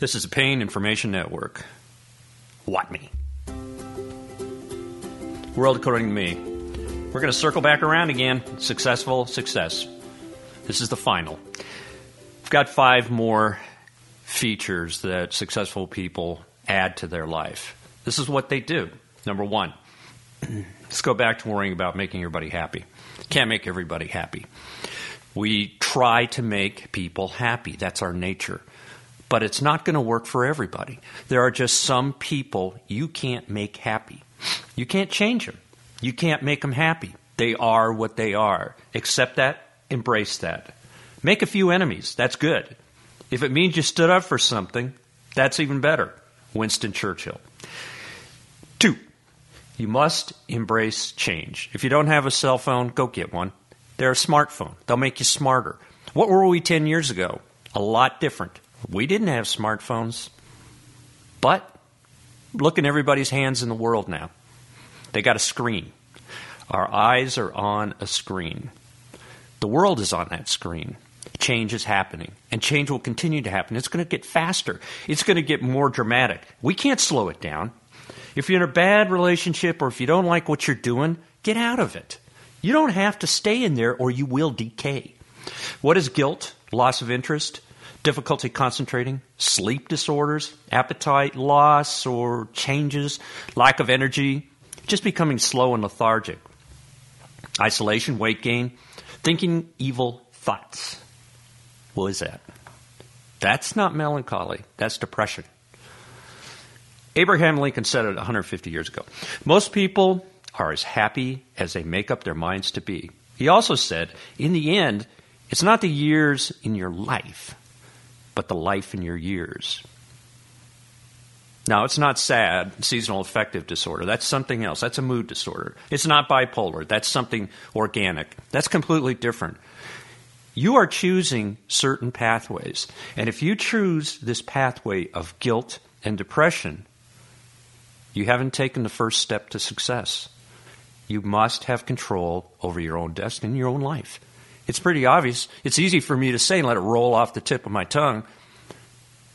This is a Pain Information Network. WATME? World according to me. We're going to circle back around again. Successful success. This is the final. I've got five more features that successful people add to their life. This is what they do. Number one, let's go back to worrying about making everybody happy. Can't make everybody happy. We try to make people happy. That's our nature. But it's not going to work for everybody. There are just some people you can't make happy. You can't change them. You can't make them happy. They are what they are. Accept that, embrace that. Make a few enemies. That's good. If it means you stood up for something, that's even better. Winston Churchill. Two, you must embrace change. If you don't have a cell phone, go get one. They're a smartphone, they'll make you smarter. What were we 10 years ago? A lot different. We didn't have smartphones. But look in everybody's hands in the world now. They got a screen. Our eyes are on a screen. The world is on that screen. Change is happening, and change will continue to happen. It's going to get faster, it's going to get more dramatic. We can't slow it down. If you're in a bad relationship or if you don't like what you're doing, get out of it. You don't have to stay in there or you will decay. What is guilt? Loss of interest? Difficulty concentrating? Sleep disorders? Appetite loss or changes? Lack of energy? Just becoming slow and lethargic? Isolation? Weight gain? Thinking evil thoughts? What is that? That's not melancholy. That's depression. Abraham Lincoln said it 150 years ago. Most people are as happy as they make up their minds to be. He also said, in the end, it's not the years in your life, but the life in your years. Now, it's not SAD, seasonal affective disorder. That's something else. That's a mood disorder. It's not bipolar. That's something organic. That's completely different. You are choosing certain pathways. And if you choose this pathway of guilt and depression, you haven't taken the first step to success. You must have control over your own destiny, your own life. It's pretty obvious. It's easy for me to say and let it roll off the tip of my tongue,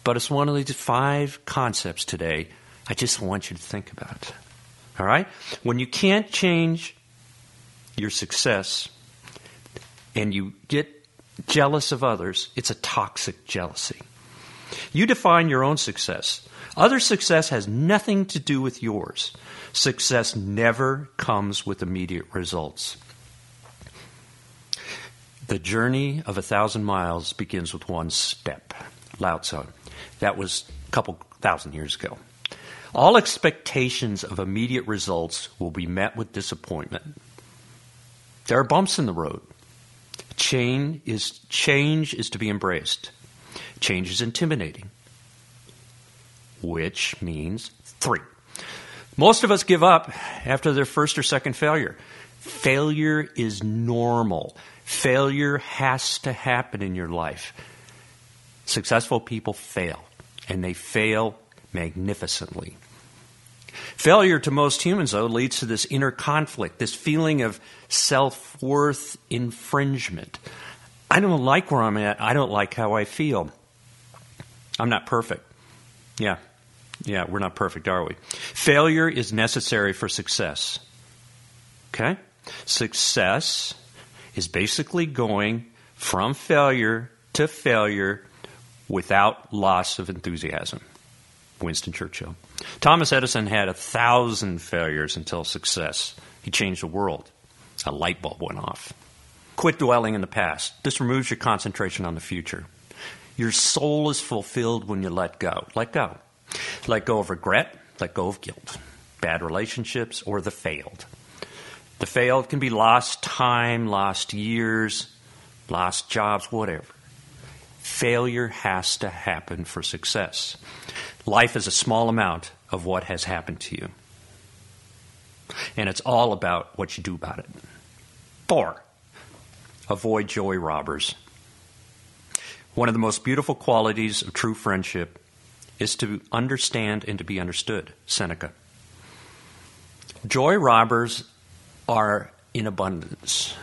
but it's one of these five concepts today I just want you to think about. All right? When you can't change your success and you get jealous of others, it's a toxic jealousy. You define your own success. Other success has nothing to do with yours. Success never comes with immediate results. The journey of a thousand miles begins with one step. Lao Tzu. That was a couple thousand years ago. All expectations of immediate results will be met with disappointment. There are bumps in the road. Change is, change is to be embraced. Change is intimidating which means three. Most of us give up after their first or second failure. Failure is normal. Failure has to happen in your life. Successful people fail, and they fail magnificently. Failure to most humans, though, leads to this inner conflict, this feeling of self worth infringement. I don't like where I'm at. I don't like how I feel. I'm not perfect. Yeah, yeah, we're not perfect, are we? Failure is necessary for success. Okay? Success is basically going from failure to failure without loss of enthusiasm. Winston Churchill. Thomas Edison had a thousand failures until success. He changed the world. A light bulb went off. Quit dwelling in the past. This removes your concentration on the future. Your soul is fulfilled when you let go. Let go. Let go of regret, let go of guilt, bad relationships, or the failed. The failed can be lost time, lost years, lost jobs, whatever. Failure has to happen for success. Life is a small amount of what has happened to you. And it's all about what you do about it. Four, avoid joy robbers. One of the most beautiful qualities of true friendship is to understand and to be understood. Seneca. Joy robbers are in abundance.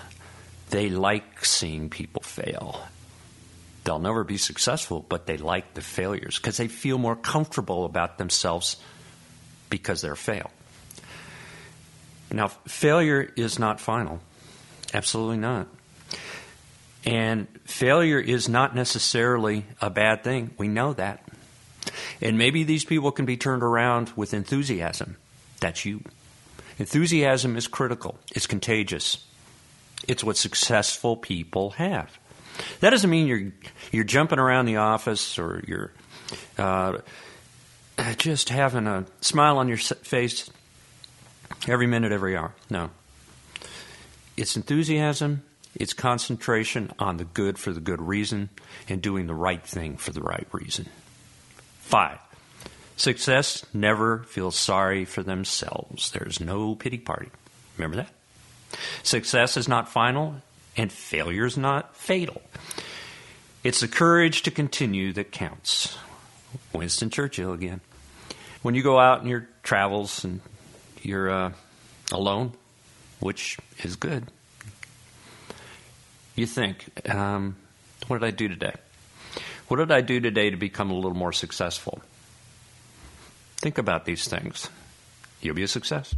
They like seeing people fail. They'll never be successful, but they like the failures because they feel more comfortable about themselves because they're a fail. Now, failure is not final. Absolutely not. And failure is not necessarily a bad thing. We know that. And maybe these people can be turned around with enthusiasm. That's you. Enthusiasm is critical, it's contagious. It's what successful people have. That doesn't mean you're you're jumping around the office or you're uh, just having a smile on your face every minute, every hour. No. It's enthusiasm, it's concentration on the good for the good reason, and doing the right thing for the right reason. Five, success never feels sorry for themselves. There's no pity party. Remember that? Success is not final, and failure is not fatal. It's the courage to continue that counts. Winston Churchill again. When you go out in your travels and you're uh, alone, which is good, you think, um, what did I do today? What did I do today to become a little more successful? Think about these things. You'll be a success.